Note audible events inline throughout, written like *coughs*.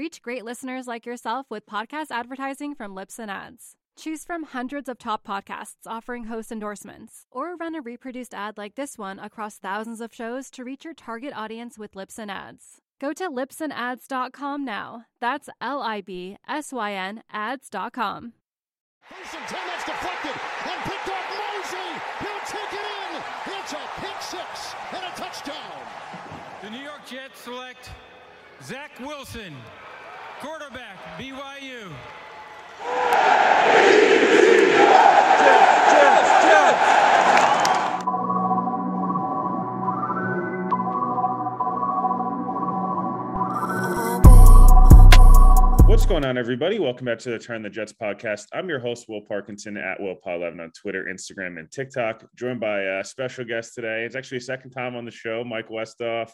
Reach great listeners like yourself with podcast advertising from Libsyn Ads. Choose from hundreds of top podcasts offering host endorsements, or run a reproduced ad like this one across thousands of shows to reach your target audience with Libsyn Ads. Go to libsynads.com now. That's L I B S Y N ads.com. Mason, 10 that's deflected and picked off Mosley. He'll take it in. It's a pick six and a touchdown. The New York Jets select Zach Wilson, quarterback, BYU. What's going on, everybody? Welcome back to the Turn the Jets podcast. I'm your host, Will Parkinson at WillPaw11 on Twitter, Instagram, and TikTok. Joined by a special guest today. It's actually a second time on the show, Mike Westhoff.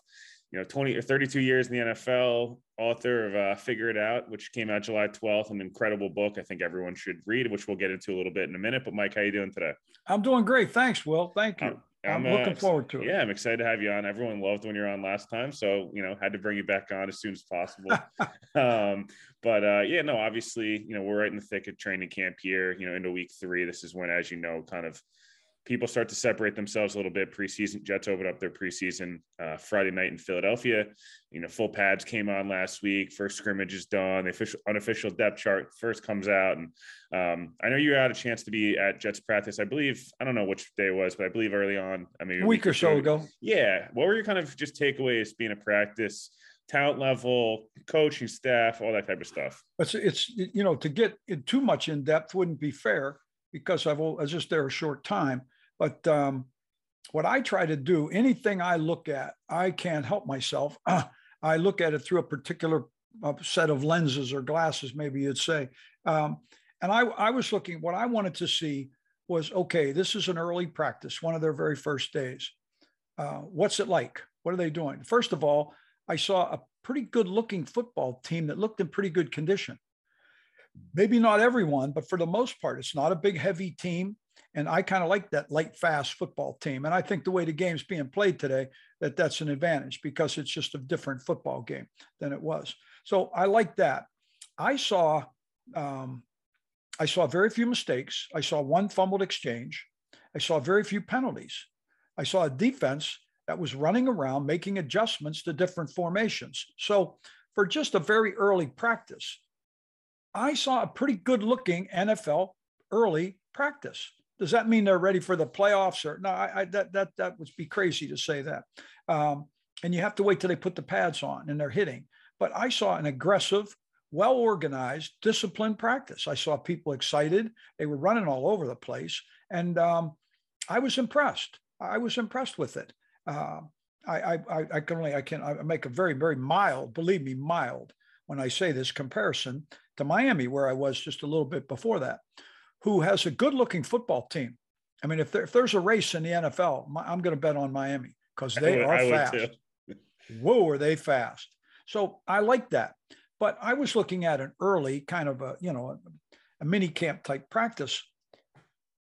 You know, 20 or 32 years in the NFL, author of uh, Figure It Out, which came out July 12th, an incredible book I think everyone should read, which we'll get into a little bit in a minute. But Mike, how you doing today? I'm doing great. Thanks, Will. Thank you. Um, I'm, uh, looking forward to it. Yeah, I'm excited to have you on. Everyone loved when you were on last time, so you know had to bring you back on as soon as possible. *laughs* um, but uh, yeah, no, obviously, you know we're right in the thick of training camp here. You know, into week three. This is when, as you know, kind of people start to separate themselves a little bit. Preseason Jets opened up their preseason uh, Friday night in Philadelphia. You know, full pads came on last week. First scrimmage is done. The official unofficial depth chart first comes out, and um, I know you had a chance to be at Jets practice. I believe I don't know which day it was, but I believe early on. I mean, A week or so ago. Yeah. What were your kind of just takeaways being a practice? Talent level, coaching staff, all that type of stuff. It's, it's you know to get in too much in depth wouldn't be fair because I've I was just there a short time. But um, what I try to do, anything I look at, I can't help myself. *clears throat* I look at it through a particular uh, set of lenses or glasses, maybe you'd say. Um, and I, I was looking. What I wanted to see was okay. This is an early practice, one of their very first days. Uh, what's it like? What are they doing? First of all, I saw a pretty good looking football team that looked in pretty good condition. Maybe not everyone, but for the most part, it's not a big, heavy team. And I kind of like that light, fast football team. And I think the way the game's being played today, that that's an advantage because it's just a different football game than it was. So I like that. I saw, um, I saw very few mistakes. I saw one fumbled exchange. I saw very few penalties. I saw a defense that was running around making adjustments to different formations. So for just a very early practice, I saw a pretty good looking NFL early practice. Does that mean they're ready for the playoffs or no? I, I that that that would be crazy to say that. Um, and you have to wait till they put the pads on and they're hitting. But I saw an aggressive, well organized, disciplined practice. I saw people excited. They were running all over the place, and um, I was impressed. I was impressed with it. Uh, I, I, I, can only I can I make a very very mild, believe me, mild when I say this comparison to Miami, where I was just a little bit before that, who has a good looking football team. I mean, if, there, if there's a race in the NFL, my, I'm going to bet on Miami because they would- are fast. Whoa, are they fast? So I like that. But I was looking at an early kind of a, you know, a, a mini camp type practice.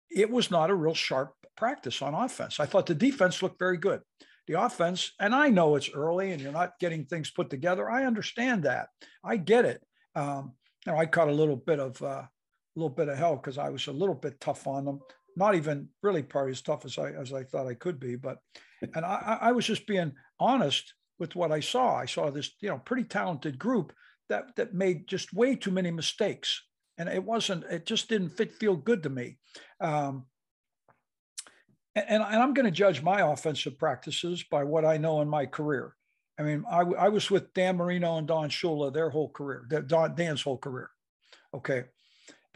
It was not a real sharp practice on offense. I thought the defense looked very good. The offense, and I know it's early and you're not getting things put together. I understand that. I get it. Um, you know, I caught a little bit of uh, little bit of hell because I was a little bit tough on them. Not even really probably as tough as I as I thought I could be, but *laughs* and I, I was just being honest with what I saw. I saw this, you know, pretty talented group that that made just way too many mistakes, and it wasn't. It just didn't fit feel good to me. Um, and, and I'm going to judge my offensive practices by what I know in my career. I mean, I, I was with Dan Marino and Don Shula their whole career, Don, Dan's whole career. Okay.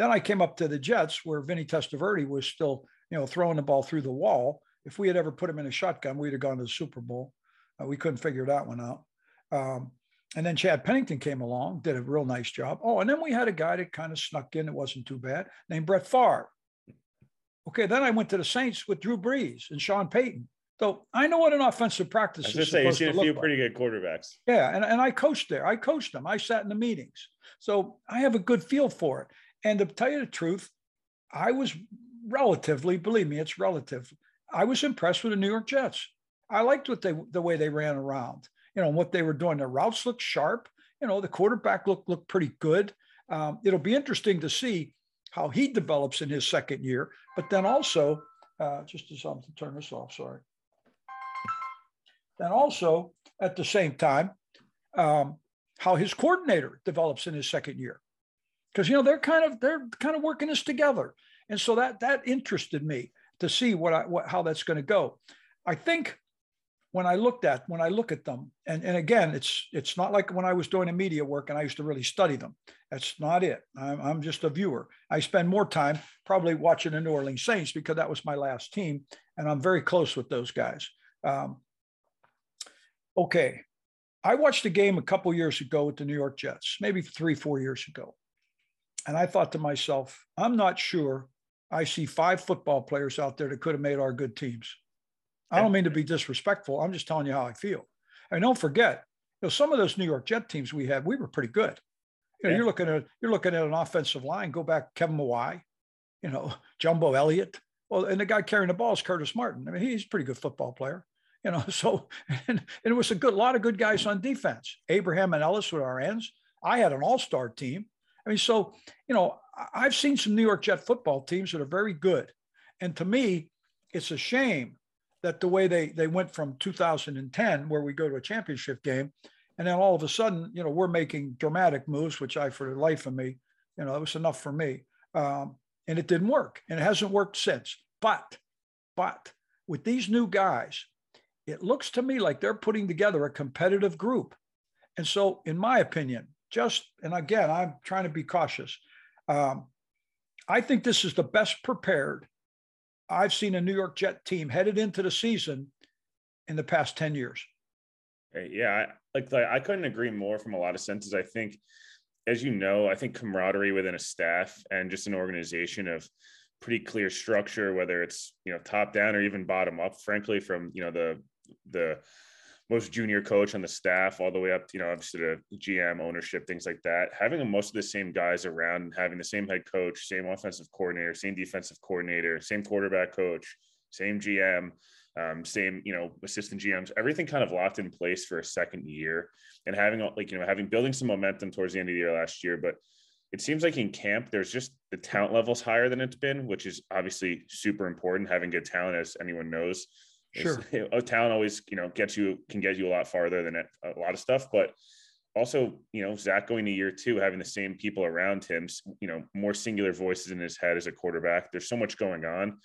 Then I came up to the Jets where Vinny Testaverde was still, you know, throwing the ball through the wall. If we had ever put him in a shotgun, we'd have gone to the Super Bowl. Uh, we couldn't figure that one out. Um, and then Chad Pennington came along, did a real nice job. Oh, and then we had a guy that kind of snuck in. It wasn't too bad, named Brett Favre. Okay, then I went to the Saints with Drew Brees and Sean Payton. So I know what an offensive practice I was is just say you've seen a few like. pretty good quarterbacks. Yeah, and, and I coached there. I coached them. I sat in the meetings. So I have a good feel for it. And to tell you the truth, I was relatively, believe me, it's relative. I was impressed with the New York Jets. I liked what they the way they ran around, you know, what they were doing. The routes looked sharp. You know, the quarterback looked looked pretty good. Um, it'll be interesting to see how he develops in his second year. But then also, uh, just as I'm to turn this off, sorry. Then also at the same time, um, how his coordinator develops in his second year, because you know they're kind of they're kind of working this together, and so that that interested me to see what I what how that's going to go. I think when I looked at when I look at them, and, and again, it's it's not like when I was doing a media work and I used to really study them. That's not it. I'm, I'm just a viewer. I spend more time probably watching the New Orleans Saints because that was my last team, and I'm very close with those guys. Um, okay, I watched a game a couple years ago with the New York Jets, maybe three, four years ago, and I thought to myself, I'm not sure I see five football players out there that could have made our good teams. I don't mean to be disrespectful. I'm just telling you how I feel. And don't forget, you know, some of those New York Jet teams we had, we were pretty good. You know, Yeah. you're looking at you're looking at an offensive line. Go back, Kevin Mawae, you know, *laughs* Jumbo Elliott. Well, and the guy carrying the ball is Curtis Martin. I mean, he's a pretty good football player. You know, *laughs* so and, and it was a good lot of good guys on defense. Abraham and Ellis were our ends. I had an all-star team. I mean, so you know, I've seen some New York Jet football teams that are very good. And to me, it's a shame that the way they they went from 2010, where we go to a championship game, and then all of a sudden, you know, we're making dramatic moves, which I, for the life of me, you know, it was enough for me, um, and it didn't work, and it hasn't worked since. But, but with these new guys, it looks to me like they're putting together a competitive group, and so, in my opinion, just and again, I'm trying to be cautious. Um, I think this is the best prepared I've seen a New York Jet team headed into the season in the past 10 years. Yeah, like I couldn't agree more from a lot of senses. I think, as you know, I think camaraderie within a staff and just an organization of pretty clear structure, whether it's you know top down or even bottom up. Frankly, from you know the the most junior coach on the staff all the way up to you know obviously the GM ownership things like that. Having most of the same guys around, having the same head coach, same offensive coordinator, same defensive coordinator, same quarterback coach, same GM um, same you know assistant GMs, everything kind of locked in place for a second year, and having like you know having building some momentum towards the end of the year last year. But it seems like in camp, there's just the talent levels higher than it's been, which is obviously super important. Having good talent, as anyone knows, Sure. *laughs* know, talent always you know gets you can get you a lot farther than a lot of stuff, but. Also, you know, Zach going to year two, having the same people around him, you know, more singular voices in his head as a quarterback. There's so much going on.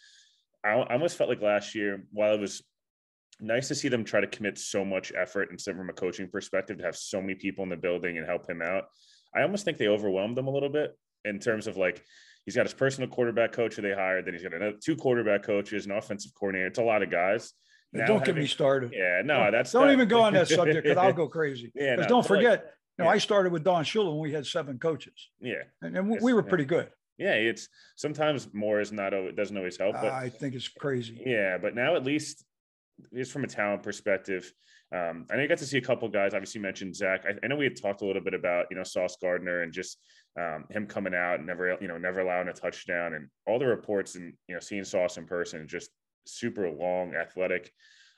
I I almost felt like last year, while it was nice to see them try to commit so much effort and from a coaching perspective to have so many people in the building and help him out, I almost think they overwhelmed him a little bit in terms of like he's got his personal quarterback coach who they hired, then he's got another two quarterback coaches, an offensive coordinator. It's a lot of guys. Now don't get me started. Yeah, no, that's don't that- even go on that subject because I'll go *laughs* crazy. Yeah, no, don't but, like, forget, you know, yeah. I started with Don Shula when we had seven coaches, yeah, and, and we- were yeah. pretty good. yeah. It's sometimes more is not al- doesn't always help, but I think it's crazy. Yeah, but now at least just from a talent perspective, um, I know you got to see a couple guys. Obviously, you mentioned Zach. I, I know we had talked a little bit about you know Sauce Gardner and just um, him coming out and never you know never allowing a touchdown and all the reports and you know seeing Sauce in person just super long, athletic.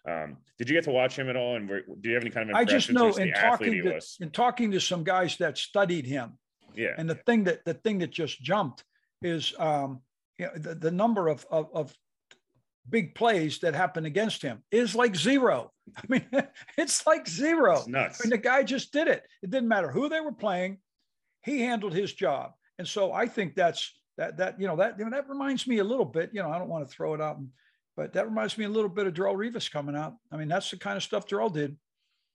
Um, did you get to watch him at all? And were, do you have any kind of I just know in talking to in talking to some guys that studied him, Yeah, and the thing that the thing that just jumped is um, you know, the, the number of, of of big plays that happen against him is like zero. *laughs* I mean, *laughs* it's like zero. it's nuts. I mean, the guy just did it. It didn't matter who they were playing. He handled his job. And so I think that's that that you know that you know, that reminds me a little bit. You know, I don't want to throw it out, but that reminds me a little bit of Darrelle Revis coming out. I mean, that's the kind of stuff Darrelle did,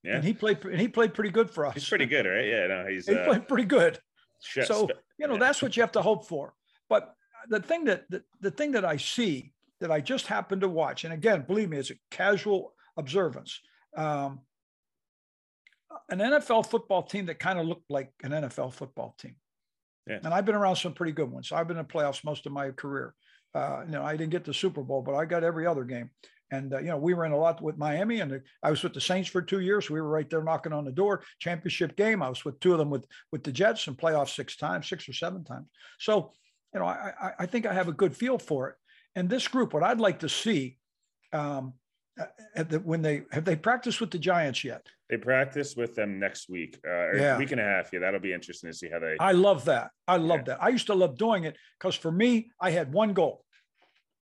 yeah, and he played and he played pretty good for us. he's pretty good, right? Yeah, no, he's He uh, played pretty good. sh- So you know yeah. that's what you have to hope for. But the thing that the, the thing that I see that I just happened to watch, and again, believe me, it's a casual observance. Um, an NFL football team that kind of looked like an NFL football team. Yeah. And I've been around some pretty good ones. I've been in playoffs most of my career. Uh, you know, I didn't get the Super Bowl, but I got every other game. And uh, you know, we were in a lot with Miami, and I was with the Saints for two years. We were right there knocking on the door. Championship game. I was with two of them with with the Jets and playoffs six times, six or seven times. So, you know, I I think I have a good feel for it. And this group, what I'd like to see, um, the, when they have they practiced with the Giants yet? They practice with them next week, uh, yeah. week and a half. Yeah, that'll be interesting to see how they. I love that. I love yeah. that. I used to love doing it because for me, I had one goal.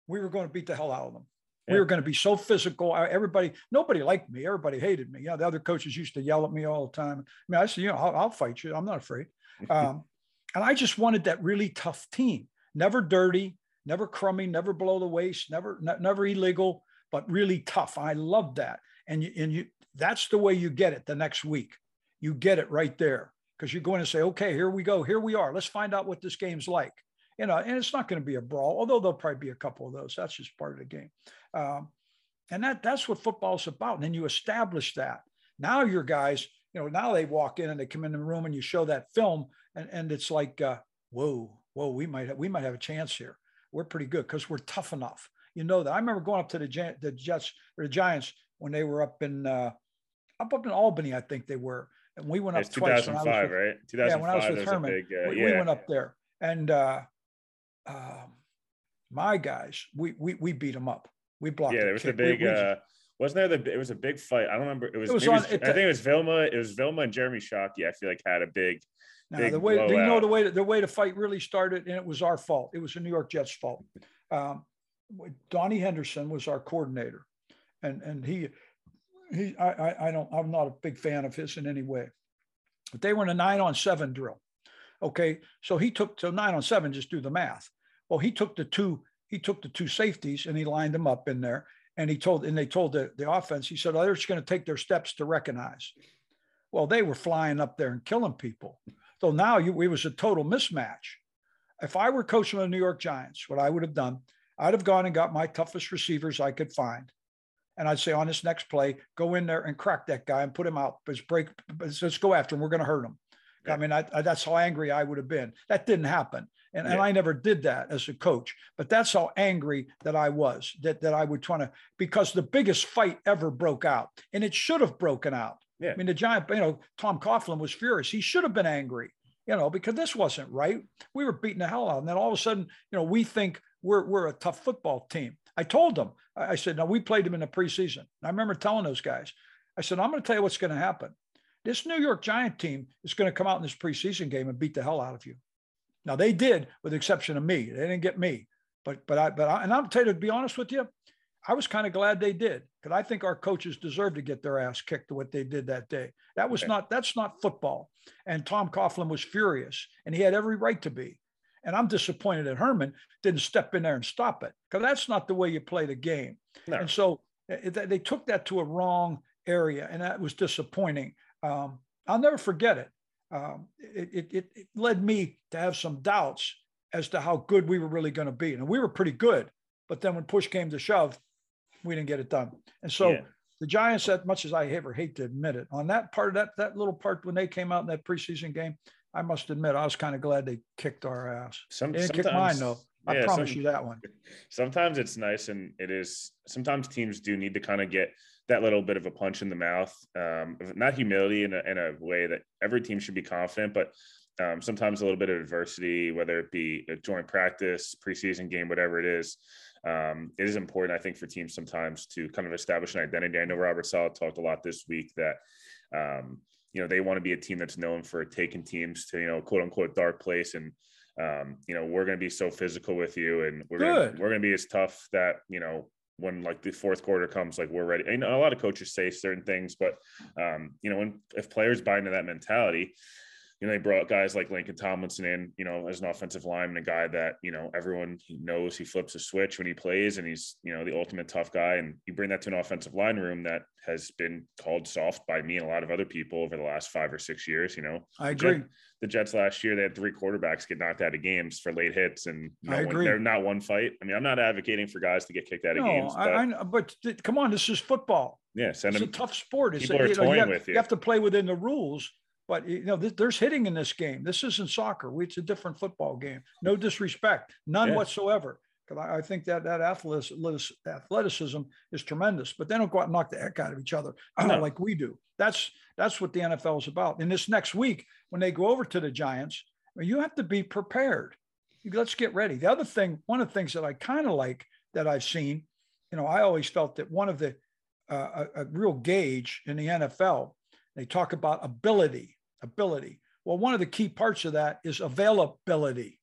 We were going to beat the hell out of them. Yeah. We were going to be so physical. Everybody, nobody liked me. Everybody hated me. Yeah, the other coaches used to yell at me all the time. I mean, I said, you know, I'll, I'll fight you. I'm not afraid. *laughs* Um, and I just wanted that really tough team. Never dirty, never crummy, never below the waist, never, never illegal, but really tough. I love that. And you, and you, that's the way you get it the next week. You get it right there because you're going to say, okay, here we go. Here we are. Let's find out what this game's like. You know, and it's not going to be a brawl, although there'll probably be a couple of those. That's just part of the game. Um, and that that's what football's about. And then you establish that. Now your guys, you know, now they walk in and they come in the room and you show that film, and, and it's like, uh, whoa, whoa, we might have, we might have a chance here. We're pretty good because we're tough enough. You know that. I remember going up to the the Jets or the Giants when they were up in uh, up up in Albany, I think they were, and we went up twice. 2005, with, right? 2005. Yeah, when I was with Herman, big, uh, we, yeah. we, went up there, and uh, um, my guys, we we we beat them up. We blocked. Yeah, there was the big. We, we uh, wasn't there the? It was a big fight. I don't remember. It was. It was, on, it, I think it was Vilma. It was Vilma and Jeremy Shockey. I feel like had a big. Now, big the way you know the way the way the fight really started, and it was our fault. It was the New York Jets' fault. Um, Donnie Henderson was our coordinator, and and he he I I don't I'm not a big fan of his in any way, but they were in a nine on seven drill. Okay, so he took so nine on seven. Just do the math. Well, he took the two he took the two safeties and he lined them up in there, and he told and they told the the offense. He said, "Oh, they're just going to take their steps to recognize." Well, they were flying up there and killing people. So now you, it was a total mismatch. If I were coaching the New York Giants, what I would have done, I'd have gone and got my toughest receivers I could find. And I'd say on this next play, go in there and crack that guy and put him out. Let's break. Let's go after him. We're going to hurt him. Yeah. I mean, I, I, that's how angry I would have been. That didn't happen, and, yeah. and I never did that as a coach. But that's how angry that I was. That that I would try to because the biggest fight ever broke out, and it should have broken out. Yeah. I mean, the giant. You know, Tom Coughlin was furious. He should have been angry. You know, because this wasn't right. We were beating the hell out, and then all of a sudden, you know, we think we're, we're a tough football team. I told them, I said, now we played them in the preseason. I remember telling those guys, I said, I'm going to tell you what's going to happen. This New York Giant team is going to come out in this preseason game and beat the hell out of you. Now they did, with the exception of me. They didn't get me, but but I but I, and I'll tell you to be honest with you, I was kind of glad they did because I think our coaches deserve to get their ass kicked to what they did that day. That was okay. not that's not football. And Tom Coughlin was furious, and he had every right to be. And I'm disappointed that Herman didn't step in there and stop it because that's not the way you play the game. No. And so they took that to a wrong area, and that was disappointing. Um, I'll never forget it. Um, it, it. It led me to have some doubts as to how good we were really going to be. And we were pretty good, but then when push came to shove, we didn't get it done. And so yeah. the Giants, as much as I ever hate to admit it, on that part of that that little part when they came out in that preseason game, I must admit, I was kind of glad they kicked our ass. Some, they didn't kick mine though. I yeah, promise some, you that one. Sometimes it's nice, and it is. Sometimes teams do need to kind of get that little bit of a punch in the mouth. Um, not humility in a, in a way that every team should be confident, but um, sometimes a little bit of adversity, whether it be a joint practice, preseason game, whatever it is. Um, it is important, I think, for teams sometimes to kind of establish an identity. I know Robert Saleh talked a lot this week that um, you know they want to be a team that's known for taking teams to you know quote unquote dark place. And um, you know we're going to be so physical with you and we're gonna, we're going to be as tough that you know when like the fourth quarter comes like we're ready. And a lot of coaches say certain things but um, you know when if players buy into that mentality you know, they brought guys like Laken Tomlinson in, you know, as an offensive lineman, a guy that, you know, everyone knows he flips a switch when he plays and he's, you know, the ultimate tough guy. And you bring that to an offensive line room that has been called soft by me and a lot of other people over the last five or six years, you know. I agree. Jet, the Jets last year, they had three quarterbacks get knocked out of games for late hits and no I one, agree. they're not one fight. I mean, I'm not advocating for guys to get kicked out of No, games, but I, I, but th- come on, this is football. yeah, send It's a tough sport. It's people are you, know, you toying have, with you. you have to play within the rules. But you know, th- there's hitting in this game. This isn't soccer. We- It's a different football game. No disrespect, none Yeah. whatsoever. Because I, I think that that athleticism is tremendous. But they don't go out and knock the heck out of each other *clears throat* No. like we do. That's that's what the NFL is about. And this next week, when they go over to the Giants, you have to be prepared. Let's get ready. The other thing, one of the things that I kind of like that I've seen, you know, I always felt that one of the uh, a, a real gauge in the NFL, they talk about ability, ability. Well, one of the key parts of that is availability.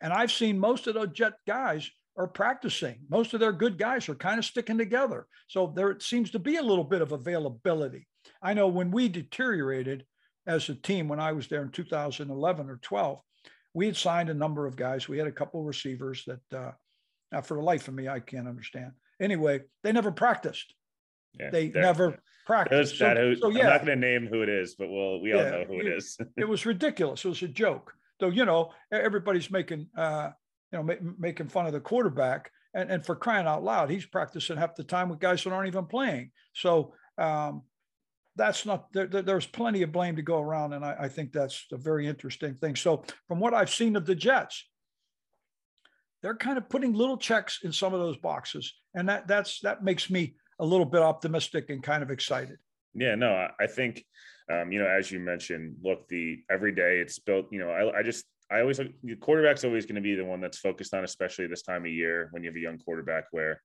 And I've seen most of those Jet guys are practicing. Most of their good guys are kind of sticking together. So there seems to be a little bit of availability. I know when we deteriorated as a team when I was there in 2011 or 12, we had signed a number of guys. We had a couple of receivers that, uh, for the life of me, I can't understand. Anyway, they never practiced. Yeah, They never practiced. that who, so I'm not going to name who it is, but we'll, we all know who it you- is. *laughs* it was ridiculous. It was a joke. So you know, everybody's making uh, you know ma- making fun of the quarterback, and and for crying out loud, he's practicing half the time with guys that aren't even playing. So um, that's not there- there's plenty of blame to go around, and I, I think that's a very interesting thing. So from what I've seen of the Jets, they're kind of putting little checks in some of those boxes, and that that's that makes me a little bit optimistic and kind of excited. Yeah, no, I, think, um, you know, as you mentioned, look, the every day it's built, you know, I, I just, I always, the quarterback's always going to be the one that's focused on, especially this time of year when you have a young quarterback where,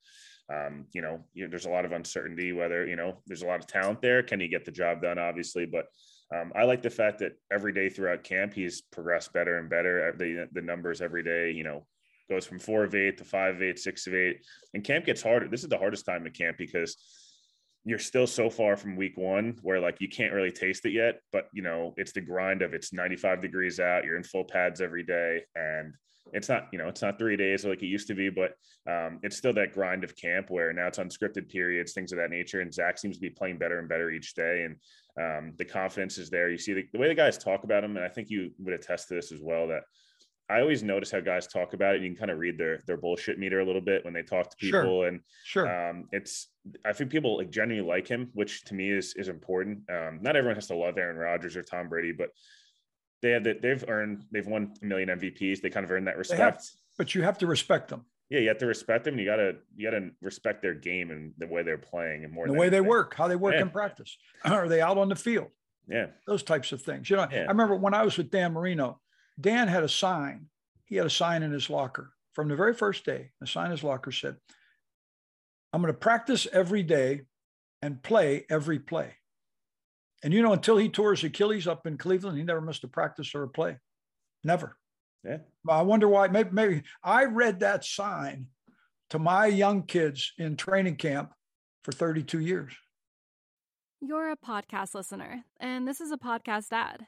um, you know, you there's a lot of uncertainty whether, you know, there's a lot of talent there. Can he get the job done? Obviously, but um, I like the fact that every day throughout camp, he's progressed better and better. The, the numbers every day, you know, goes from four of eight to five of eight, six of eight. And camp gets harder. This is the hardest time to camp because you're still so far from week one where like you can't really taste it yet. But you know, it's the grind of it's 95 degrees out, you're in full pads every day. And it's not, you know, it's not three days like it used to be, but um, it's still that grind of camp where now it's unscripted periods, things of that nature. And Zach seems to be playing better and better each day. And um, the confidence is there. You see the, the way the guys talk about him, and I think you would attest to this as well, that I always notice how guys talk about it. You can kind of read their their bullshit meter a little bit when they talk to Sure. people, and Sure. um, it's I think people like genuinely like him, which to me is is important. Um, not everyone has to love Aaron Rodgers or Tom Brady, but they have that they've earned they've won a million MVPs. They kind of earned that They have- respect. but you have to respect them. Yeah, you have to respect them. You gotta you gotta respect their game and the way they're playing and more the way they work, how they work Yeah. in practice. *clears throat* Are they out on the field? Yeah, Those types of things. You know, Yeah. I remember when I was with Dan Marino, Dan had a sign. He had a sign in his locker from the very first day. The sign in his locker said, I'm going to practice every day and play every play. And you know, until he tore his Achilles up in Cleveland, he never missed a practice or a play. Never. yeah. I wonder why. Maybe, maybe I read that sign to my young kids in training camp for 32 years. You're a podcast listener, and this is a podcast ad.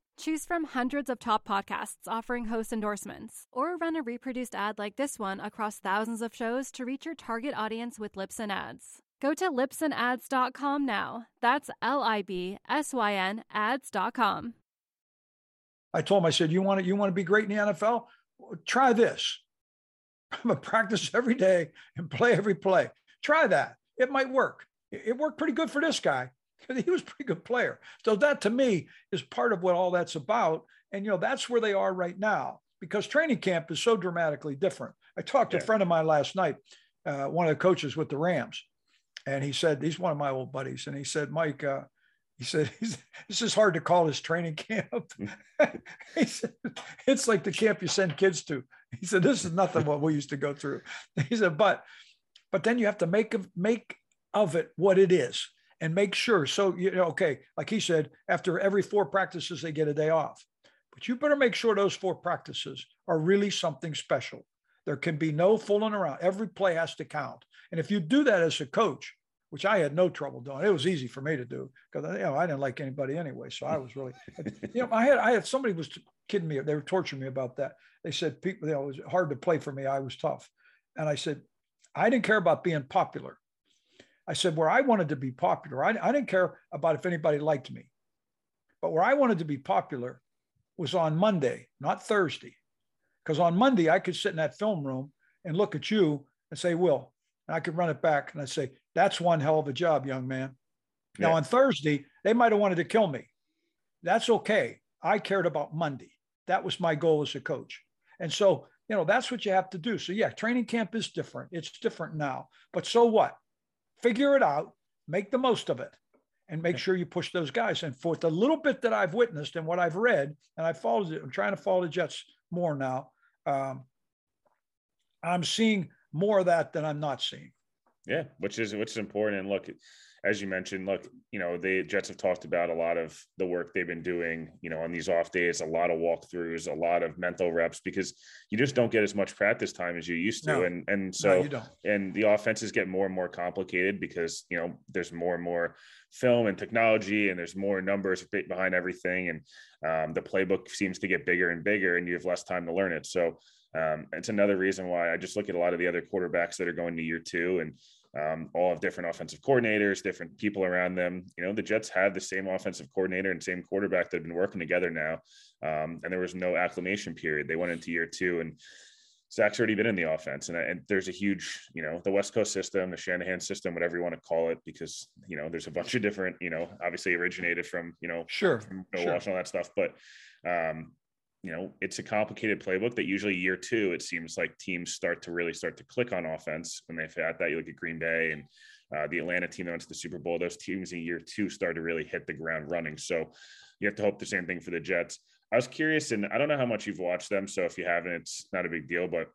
Choose from hundreds of top podcasts offering host endorsements, or run a reproduced ad like this one across thousands of shows to reach your target audience with Libsyn Ads. Go to libsynads.com now. That's L I B S Y N ads.com. I told him, I said, you want to, you want to be great in the NFL? Try this. *laughs* I'm gonna practice every day and play every play. Try that. It might work. It worked pretty good for this guy because he was a pretty good player. So that to me is part of what all that's about. And you know, that's where they are right now because training camp is so dramatically different. I talked to a friend of mine last night, uh, one of the coaches with the Rams, and he said he's one of my old buddies, and he said, Mike, uh, he said, *laughs* "This is hard to call his training camp." *laughs* *laughs* he said, "It's like the camp you send kids to." He said, "This is nothing what we used to go through." He said, "But, but then you have to make of make of it what it is, and make sure." So you know, okay, like he said, after every four practices, they get a day off, but you better make sure those four practices are really something special. There can be no fooling around. Every play has to count. And if you do that as a coach, which I had no trouble doing, it was easy for me to do because you know I didn't like anybody anyway. So I was really, *laughs* you know, I had I had somebody was kidding me. They were torturing me about that. They said people, you know, it was hard to play for me. I was tough, and I said I didn't care about being popular. I said where I wanted to be popular, I, I didn't care about if anybody liked me, but where I wanted to be popular was on Monday, not Thursday. Because on Monday, I could sit in that film room and look at you and say, Will, and I could run it back and I'd say, that's one hell of a job, young man. Yeah. Now on Thursday, they might have wanted to kill me. That's okay. I cared about Monday. That was my goal as a coach. And so, you know, that's what you have to do. So, yeah, training camp is different. It's different now. But so what? Figure it out, make the most of it, and make sure you push those guys. And for the little bit that I've witnessed and what I've read, and I followed it, I'm trying to follow the Jets more now. Um, I'm seeing more of that than I'm not seeing. Yeah, which is which is important. And look, as you mentioned, look, you know, the Jets have talked about a lot of the work they've been doing, you know, on these off days, a lot of walkthroughs, a lot of mental reps, because you just don't get as much practice time as you used to. No. And and so no, and the offenses get more and more complicated because you know there's more and more film and technology and there's more numbers behind everything. And um, the playbook seems to get bigger and bigger and you have less time to learn it. So um, it's another reason why I just look at a lot of the other quarterbacks that are going to year two and um, all have different offensive coordinators, different people around them. You know, the Jets have the same offensive coordinator and same quarterback that have been working together now. Um, and there was no acclimation period. They went into year two and Zach's already been in the offense. And, and there's a huge, you know, the West Coast system, the Shanahan system, whatever you want to call it, because, you know, there's a bunch of different, you know, obviously originated from, you know, sure, from sure. all that stuff. But, um, you know, it's a complicated playbook that usually year two, it seems like teams start to really start to click on offense when they've had that. You look at Green Bay and uh, the Atlanta team that went to the Super Bowl, those teams in year two start to really hit the ground running. So you have to hope the same thing for the Jets. I was curious, and I don't know how much you've watched them. So if you haven't, it's not a big deal, but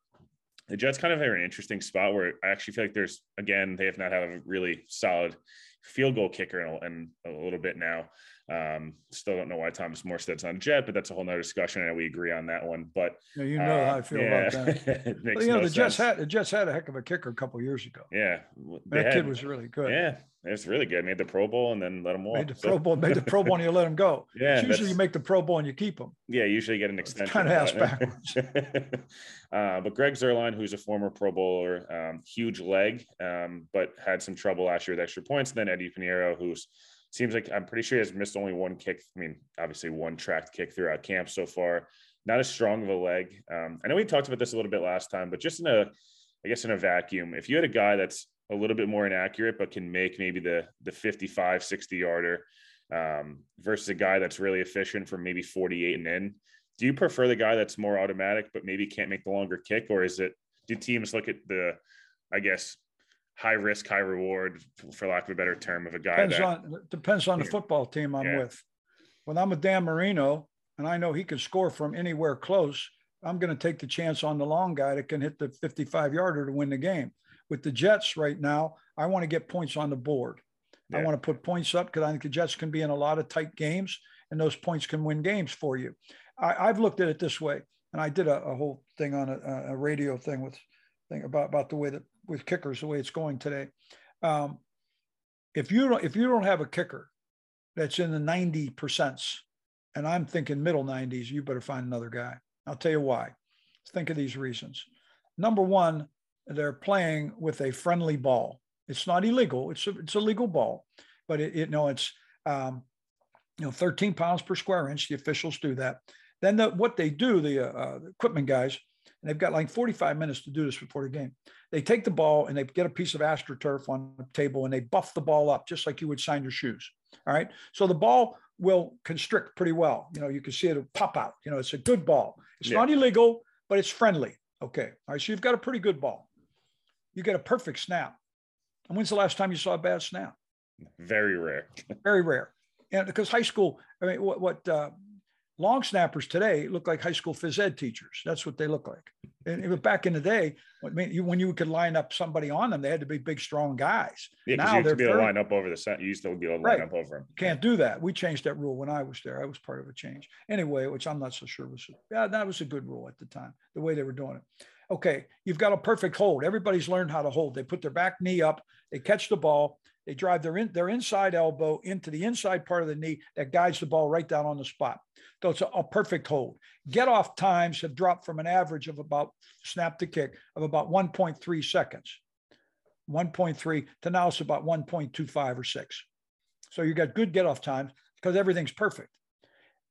the Jets kind of are an interesting spot where I actually feel like there's, again, they have not had a really solid field goal kicker in a, in a little bit now. Um, still don't know why Thomas Morstead's on Jet, but that's a whole nother discussion. and we agree on that one. But yeah, you know uh, how I feel yeah. about that. but, *laughs* you know, no the sense. Jets had the Jets had a heck of a kicker a couple years ago. Yeah, that had, kid was really good. Yeah, it was really good. Made the Pro Bowl and then let him walk. Made the so. Pro Bowl, made the Pro Bowl, and you let him go. *laughs* Yeah, usually you make the Pro Bowl and you keep them. Yeah, usually get an extension. Kind of ass backwards. *laughs* uh, but Greg Zuerlein, who's a former Pro Bowler, um, huge leg, um, but had some trouble last year with extra points. And then Eddie Piñeiro, who's seems like I'm pretty sure he has missed only one kick. I mean, obviously one tracked kick throughout camp so far. Not as strong of a leg. Um, I know we talked about this a little bit last time, but just in a, I guess in a vacuum, if you had a guy that's a little bit more inaccurate, but can make maybe the the 55, 60 yarder um, versus a guy that's really efficient from maybe 48 and in, do you prefer the guy that's more automatic, but maybe can't make the longer kick? Or is it, do teams look at the, I guess, high risk, high reward, for lack of a better term, of a guy. Depends that, on depends on the football team I'm yeah. with. When I'm with Dan Marino and I know he can score from anywhere close, I'm going to take the chance on the long guy that can hit the 55 yarder to win the game. With the Jets right now, I want to get points on the board. Yeah. I want to put points up because I think the Jets can be in a lot of tight games and those points can win games for you. I, have looked at it this way, and I did a, a whole thing on a, a radio thing with thing about, about the way that with kickers the way it's going today. Um, if you don't if you don't have a kicker that's in the 90 percents and I'm thinking middle 90s, you better find another guy. I'll tell you why. Think of these reasons. Number one, they're playing with a friendly ball. It's not illegal. It's a, it's a legal ball, but it, it no, it's um, you know 13 pounds per square inch. The officials do that. Then the, what they do, the, uh, the equipment guys, and they've got like 45 minutes to do this before the game. They take the ball and they get a piece of astroturf on the table and they buff the ball up just like you would sign your shoes. All right. So the ball will constrict pretty well. You know, you can see it pop out. You know, it's a good ball. It's yeah. not illegal, but it's friendly. Okay. All right. So you've got a pretty good ball. You get a perfect snap. And when's the last time you saw a bad snap? Very rare. *laughs* Very rare. And because high school, I mean, what, what uh, long snappers today look like high school phys ed teachers. That's what they look like. And back in the day, when you, when you could line up somebody on them, they had to be big, strong guys. Yeah, because you used to be able to line up over the set. You used to be able to line right. up over them. Can't do that. We changed that rule when I was there. I was part of a change anyway, which I'm not so sure was. Yeah, that was a good rule at the time. The way they were doing it. Okay, you've got a perfect hold. Everybody's learned how to hold. They put their back knee up. They catch the ball. They drive their in, their inside elbow into the inside part of the knee that guides the ball right down on the spot. So it's a, a perfect hold. Get off times have dropped from an average of about snap to kick of about 1.3 seconds, 1.3 to now it's about 1.25 or six. So you got good get off times because everything's perfect.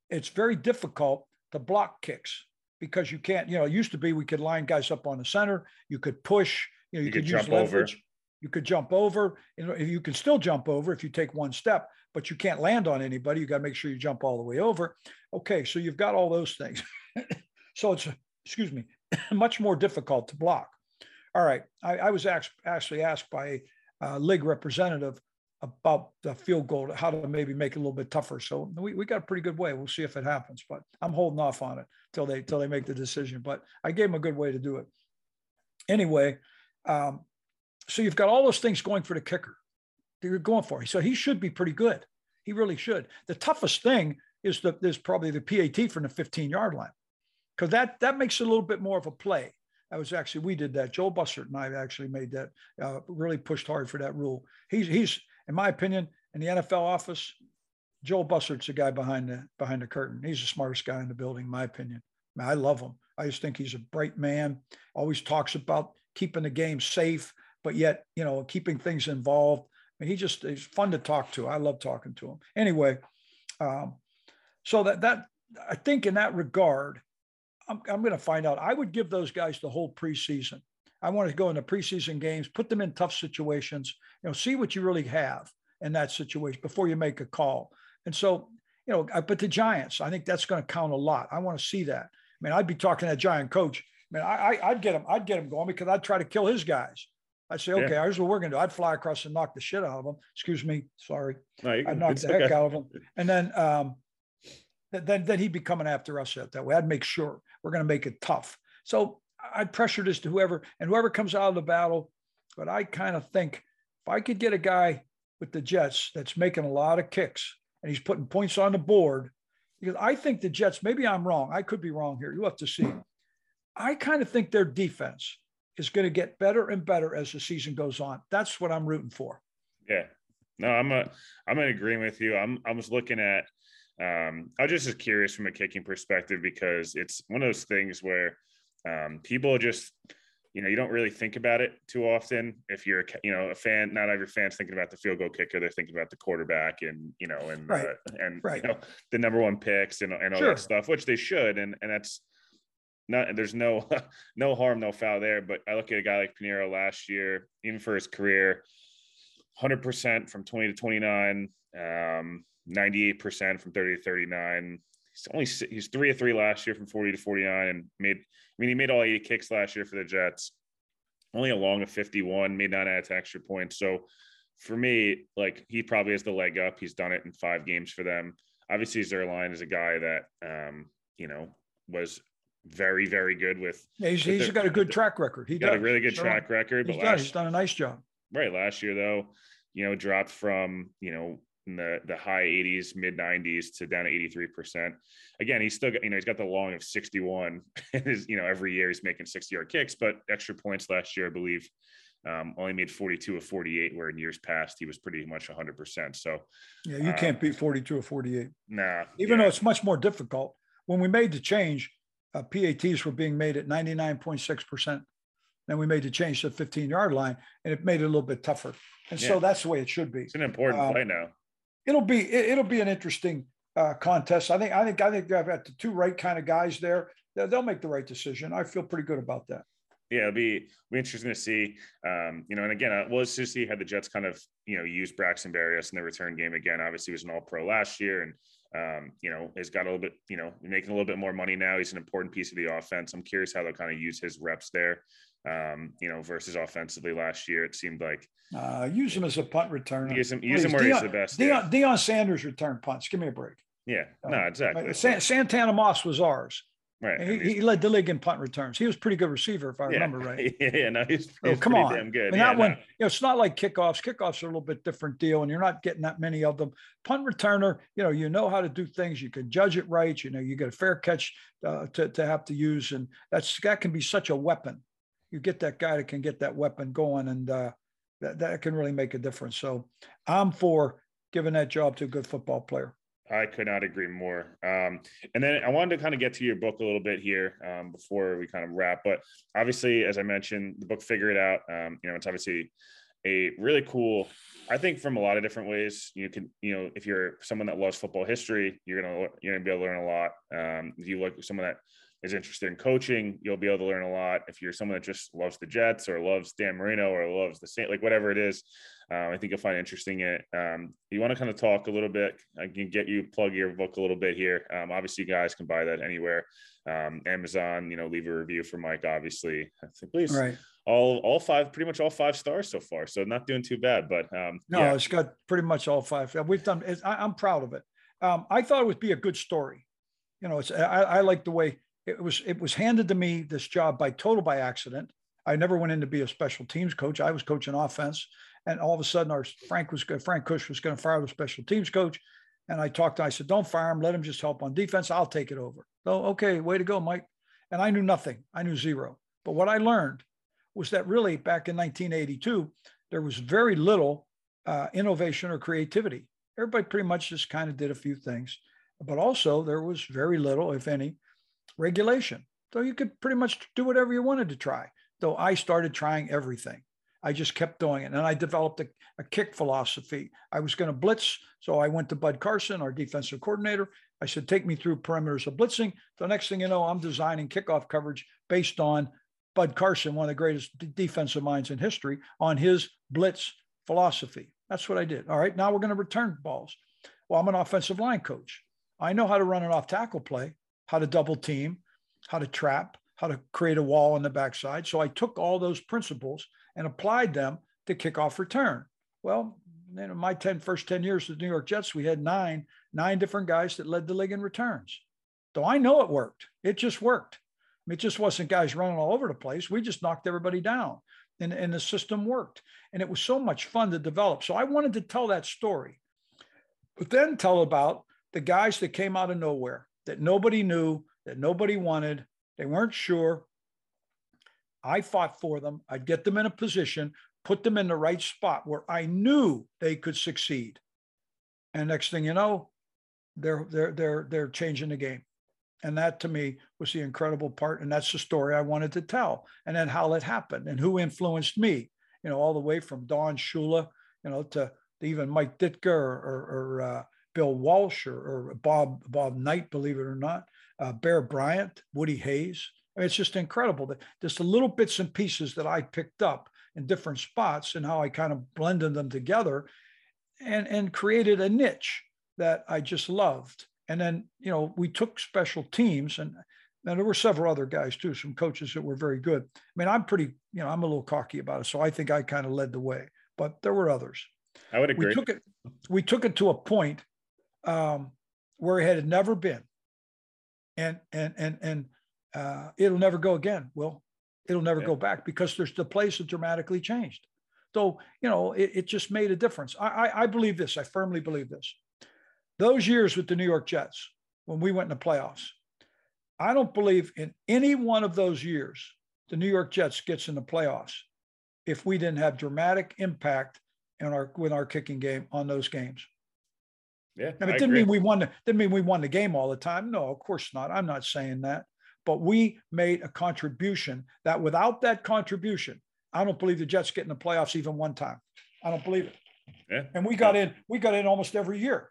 It's very difficult to block kicks because you can't, you know, it used to be we could line guys up on the center, you could push, you know, you, you could, could use leverage. You could jump over. You, you can still jump over if you take one step, but you can't land on anybody. You got to make sure you jump all the way over. Okay, so you've got all those things. *laughs* so it's, excuse me, *coughs* much more difficult to block. All right, I, I was asked, actually asked by a league representative about the field goal, how to maybe make it a little bit tougher. So we, we got a pretty good way. We'll see if it happens, but I'm holding off on it till they till they make the decision. But I gave them a good way to do it. Anyway, um, so you've got all those things going for the kicker that you're going for. So he should be pretty good. He really should. The toughest thing is the is probably the PAT from the 15 yard line because that that makes it a little bit more of a play. That was actually we did that. Joel Bussert and I actually made that. Uh, really pushed hard for that rule. He's he's in my opinion in the NFL office. Joel Bussert's the guy behind the behind the curtain. He's the smartest guy in the building, in my opinion. I, I love him. I just think he's a bright man. Always talks about keeping the game safe but yet, you know, keeping things involved. I mean, he just he's fun to talk to. I love talking to him. Anyway, um, so that that I think in that regard, I'm, I'm going to find out. I would give those guys the whole preseason. I want to go into preseason games, put them in tough situations, you know, see what you really have in that situation before you make a call. And so, you know, but the Giants, I think that's going to count a lot. I want to see that. I mean, I'd be talking to that Giant coach. I mean, I, I, would get him, I'd get him going because I'd try to kill his guys. I'd say, okay, yeah. here's what we're going to do. I'd fly across and knock the shit out of them. Excuse me. Sorry. No, I'd knock the okay. heck out of them. And then, um, then, then he'd be coming after us at that way. I'd make sure we're going to make it tough. So I'd pressure this to whoever, and whoever comes out of the battle. But I kind of think if I could get a guy with the Jets that's making a lot of kicks and he's putting points on the board, because I think the Jets, maybe I'm wrong. I could be wrong here. You'll have to see. I kind of think their defense is going to get better and better as the season goes on. That's what I'm rooting for. Yeah. No, I'm a I'm in agreement with you. I'm I was looking at um I was just curious from a kicking perspective because it's one of those things where um people just you know you don't really think about it too often if you're you know a fan not every fan's thinking about the field goal kicker they're thinking about the quarterback and you know and right. uh, and right. you know the number one picks and, and all sure. that stuff which they should and and that's not there's no *laughs* no harm, no foul there. But I look at a guy like Pineiro last year, even for his career, 100% from 20 to 29, um, 98% from 30 to 39. He's only he's three of three last year from 40 to 49, and made. I mean, he made all eight kicks last year for the Jets. Only a long of 51, made nine out of extra points. So for me, like he probably has the leg up. He's done it in five games for them. Obviously, Zuerlein is a guy that um, you know was very, very good with. Yeah, he's, with he's got a good track record. He got does. a really good track record. He's, but done, he's done a nice job. Right. Last year, though, you know, dropped from, you know, in the, the high 80s, mid 90s to down to 83%. Again, he's still got, you know, he's got the long of 61. *laughs* His, you know, every year he's making 60 yard kicks, but extra points last year, I believe, Um, only made 42 of 48, where in years past he was pretty much 100%. So, yeah, you can't um, beat 42 or 48. Nah. Even yeah. though it's much more difficult. When we made the change, uh, PATs were being made at 99.6%. Then we made the change to the 15 yard line and it made it a little bit tougher. And yeah. so that's the way it should be. It's an important um, play now. It'll be, it, will be an interesting uh, contest. I think, I think, I think I've got the two right kind of guys there. They'll make the right decision. I feel pretty good about that yeah, it'll be be interesting to see. Um, you know, and again, uh, we'll just see how the Jets kind of you know use Braxton Berrios in the return game again. Obviously, he was an All Pro last year, and um, you know, has got a little bit, you know, making a little bit more money now. He's an important piece of the offense. I'm curious how they'll kind of use his reps there. Um, you know, versus offensively last year, it seemed like uh, use him as a punt returner. Use him, use him where Deion, he's the best. Deion, Deion Sanders return punts. Give me a break. Yeah, no, exactly. Uh, Santana Moss was ours. Right. He, he, led the league in punt returns. He was a pretty good receiver, if I yeah. remember right. *laughs* yeah, no, he's, he's oh, come on. damn good. And yeah, that one, you know, it's not like kickoffs. Kickoffs are a little bit different deal, and you're not getting that many of them. Punt returner, you know, you know how to do things. You can judge it right. You know, you get a fair catch uh, to, to have to use, and that's that can be such a weapon. You get that guy that can get that weapon going, and uh, that that can really make a difference. So, I'm for giving that job to a good football player. I could not agree more. Um, and then I wanted to kind of get to your book a little bit here um, before we kind of wrap. But obviously, as I mentioned, the book Figure It Out. Um, you know, it's obviously a really cool. I think from a lot of different ways, you can, you know, if you're someone that loves football history, you're gonna you're gonna be able to learn a lot. Um, if you like someone that is interested in coaching, you'll be able to learn a lot. If you're someone that just loves the Jets or loves Dan Marino or loves the Saint, like whatever it is, um, I think you'll find interesting it. Um, you want to kind of talk a little bit. I can get you plug your book a little bit here. Um, obviously, you guys can buy that anywhere. Um, Amazon, you know, leave a review for Mike. Obviously, so please. Right. All all five, pretty much all five stars so far. So not doing too bad. But um, no, yeah. it's got pretty much all five. We've done. I, am proud of it. Um, I thought it would be a good story. You know, it's I, I like the way it was it was handed to me this job by total by accident. I never went in to be a special teams coach. I was coaching offense, and all of a sudden, our Frank was Frank Kush was going to fire the special teams coach, and I talked. to him, I said, "Don't fire him. Let him just help on defense. I'll take it over." So, okay, way to go, Mike. And I knew nothing. I knew zero. But what I learned was that really back in 1982, there was very little uh, innovation or creativity. Everybody pretty much just kind of did a few things, but also there was very little, if any, regulation. So you could pretty much do whatever you wanted to try. Though I started trying everything. I just kept doing it. And I developed a, a kick philosophy. I was going to blitz. So I went to Bud Carson, our defensive coordinator. I said, take me through perimeters of blitzing. The next thing you know, I'm designing kickoff coverage based on Bud Carson, one of the greatest d- defensive minds in history, on his blitz philosophy. That's what I did. All right, now we're going to return balls. Well, I'm an offensive line coach. I know how to run an off tackle play how to double team, how to trap, how to create a wall on the backside. So I took all those principles and applied them to kickoff return. Well, in my 10 first 10 years with the New York Jets, we had nine, nine different guys that led the league in returns. So I know it worked. It just worked. it just wasn't guys running all over the place. We just knocked everybody down and, and the system worked. And it was so much fun to develop. So I wanted to tell that story, but then tell about the guys that came out of nowhere that nobody knew, that nobody wanted. They weren't sure. I fought for them. I'd get them in a position, put them in the right spot where I knew they could succeed. And next thing you know, they're they're they're they're changing the game. And that to me was the incredible part. And that's the story I wanted to tell. And then how it happened and who influenced me, you know, all the way from Don Shula, you know, to, even Mike Ditka or, or, or uh, Bill Walsh or, or Bob Bob Knight, believe it or not, uh, Bear Bryant, Woody Hayes. I mean, it's just incredible that just the little bits and pieces that I picked up in different spots and how I kind of blended them together and, and created a niche that I just loved. And then, you know, we took special teams and, and there were several other guys too, some coaches that were very good. I mean, I'm pretty, you know, I'm a little cocky about it. So I think I kind of led the way, but there were others. I would agree. We took it, we took it to a point um, where it had never been, and and and and uh, it'll never go again. Well, it'll never yeah. go back because there's the place has dramatically changed. So you know it, it just made a difference. I, I I believe this. I firmly believe this. Those years with the New York Jets when we went in the playoffs, I don't believe in any one of those years the New York Jets gets in the playoffs if we didn't have dramatic impact in our with our kicking game on those games. Yeah, and it didn't mean we won. The, didn't mean we won the game all the time. No, of course not. I'm not saying that. But we made a contribution that without that contribution, I don't believe the Jets get in the playoffs even one time. I don't believe it. Yeah. And we got in. We got in almost every year.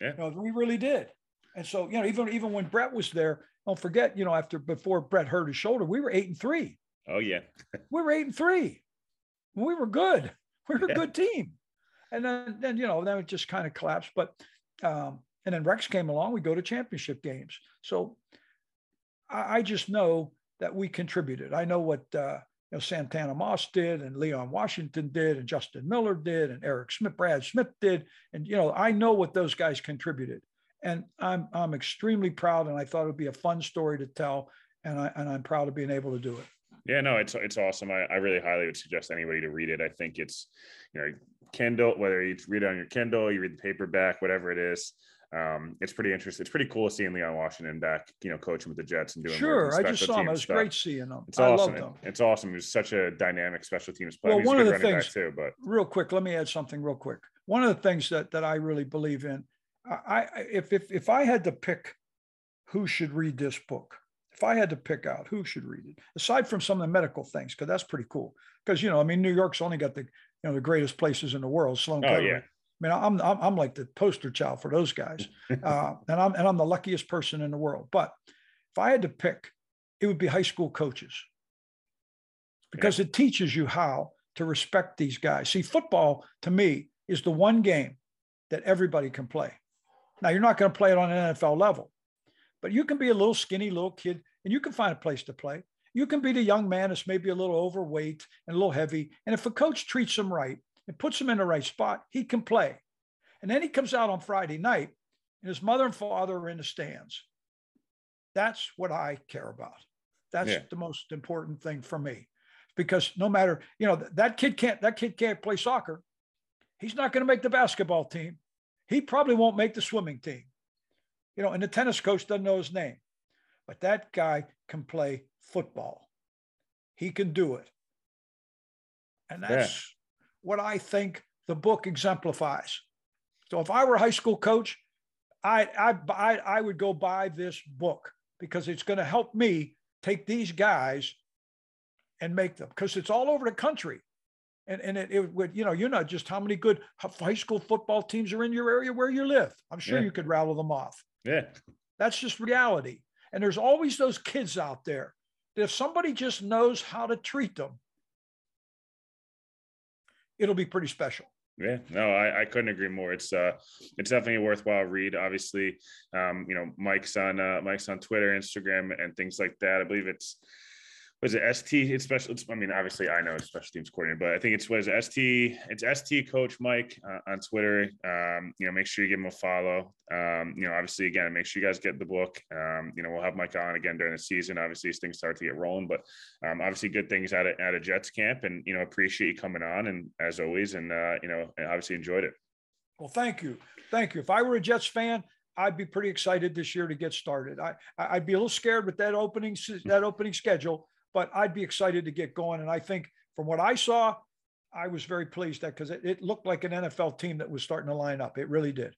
Yeah. You know, we really did. And so, you know, even even when Brett was there, don't forget, you know, after before Brett hurt his shoulder, we were eight and three. Oh yeah. we were eight and three. We were good. We were a good team. And then then you know, then it just kind of collapsed. But um, and then Rex came along, we go to championship games. So I, I just know that we contributed. I know what uh, you know Santana Moss did, and Leon Washington did, and Justin Miller did, and Eric Smith, Brad Smith did, and you know I know what those guys contributed, and I'm I'm extremely proud, and I thought it would be a fun story to tell, and I and I'm proud of being able to do it. Yeah, no, it's it's awesome. I, I really highly would suggest anybody to read it. I think it's you know Kindle, whether you read it on your Kindle, you read the paperback, whatever it is um, it's pretty interesting. It's pretty cool to seeing Leon Washington back, you know, coaching with the Jets and doing. Sure, I just saw him. It was stuff. great seeing him. It's I awesome. It, it's awesome. He was such a dynamic special teams player. Well, one of the things too, but real quick, let me add something real quick. One of the things that that I really believe in, I, I if if if I had to pick who should read this book, if I had to pick out who should read it, aside from some of the medical things, because that's pretty cool. Because you know, I mean, New York's only got the you know the greatest places in the world. Sloan oh, yeah. I mean, I'm, I'm, I'm like the poster child for those guys, *laughs* uh, and I'm and I'm the luckiest person in the world. But if I had to pick, it would be high school coaches because yeah. it teaches you how to respect these guys. See, football to me is the one game that everybody can play. Now, you're not going to play it on an NFL level, but you can be a little skinny little kid and you can find a place to play. You can be the young man that's maybe a little overweight and a little heavy. And if a coach treats him right, and puts him in the right spot, he can play. And then he comes out on Friday night and his mother and father are in the stands. That's what I care about. That's yeah. the most important thing for me. Because no matter, you know, that kid can't that kid can't play soccer. He's not going to make the basketball team. He probably won't make the swimming team. You know, and the tennis coach doesn't know his name. But that guy can play football. He can do it. And that's what I think the book exemplifies. So if I were a high school coach, I I I, I would go buy this book because it's going to help me take these guys and make them because it's all over the country. And, and it, it would, you know, you know just how many good high school football teams are in your area where you live. I'm sure yeah. you could rattle them off. Yeah. That's just reality. And there's always those kids out there if somebody just knows how to treat them, it'll be pretty special. Yeah, no, I, I couldn't agree more. It's uh, it's definitely a worthwhile read. Obviously, um, you know, Mike's on uh, Mike's on Twitter, Instagram, and things like that. I believe it's was it ST? It's special. It's, I mean, obviously, I know it's special teams coordinator, but I think it's was ST. It's ST Coach Mike uh, on Twitter. Um, you know, make sure you give him a follow. Um, you know, obviously, again, make sure you guys get the book. Um, you know, we'll have Mike on again during the season. Obviously, as things start to get rolling, but um, obviously, good things out of at a Jets camp, and you know, appreciate you coming on, and as always, and uh, you know, obviously enjoyed it. Well, thank you, thank you. If I were a Jets fan, I'd be pretty excited this year to get started. I I'd be a little scared with that opening that opening schedule but I'd be excited to get going. And I think from what I saw, I was very pleased that because it, it, looked like an NFL team that was starting to line up. It really did.